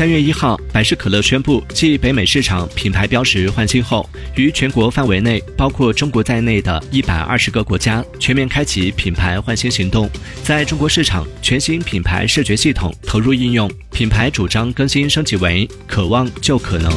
三月一号百事可乐宣布继北美市场品牌标识换新后于全国范围内包括中国在内的一百二十个国家全面开启品牌换新行动在中国市场全新品牌视觉系统投入应用品牌主张更新升级为渴望就可能。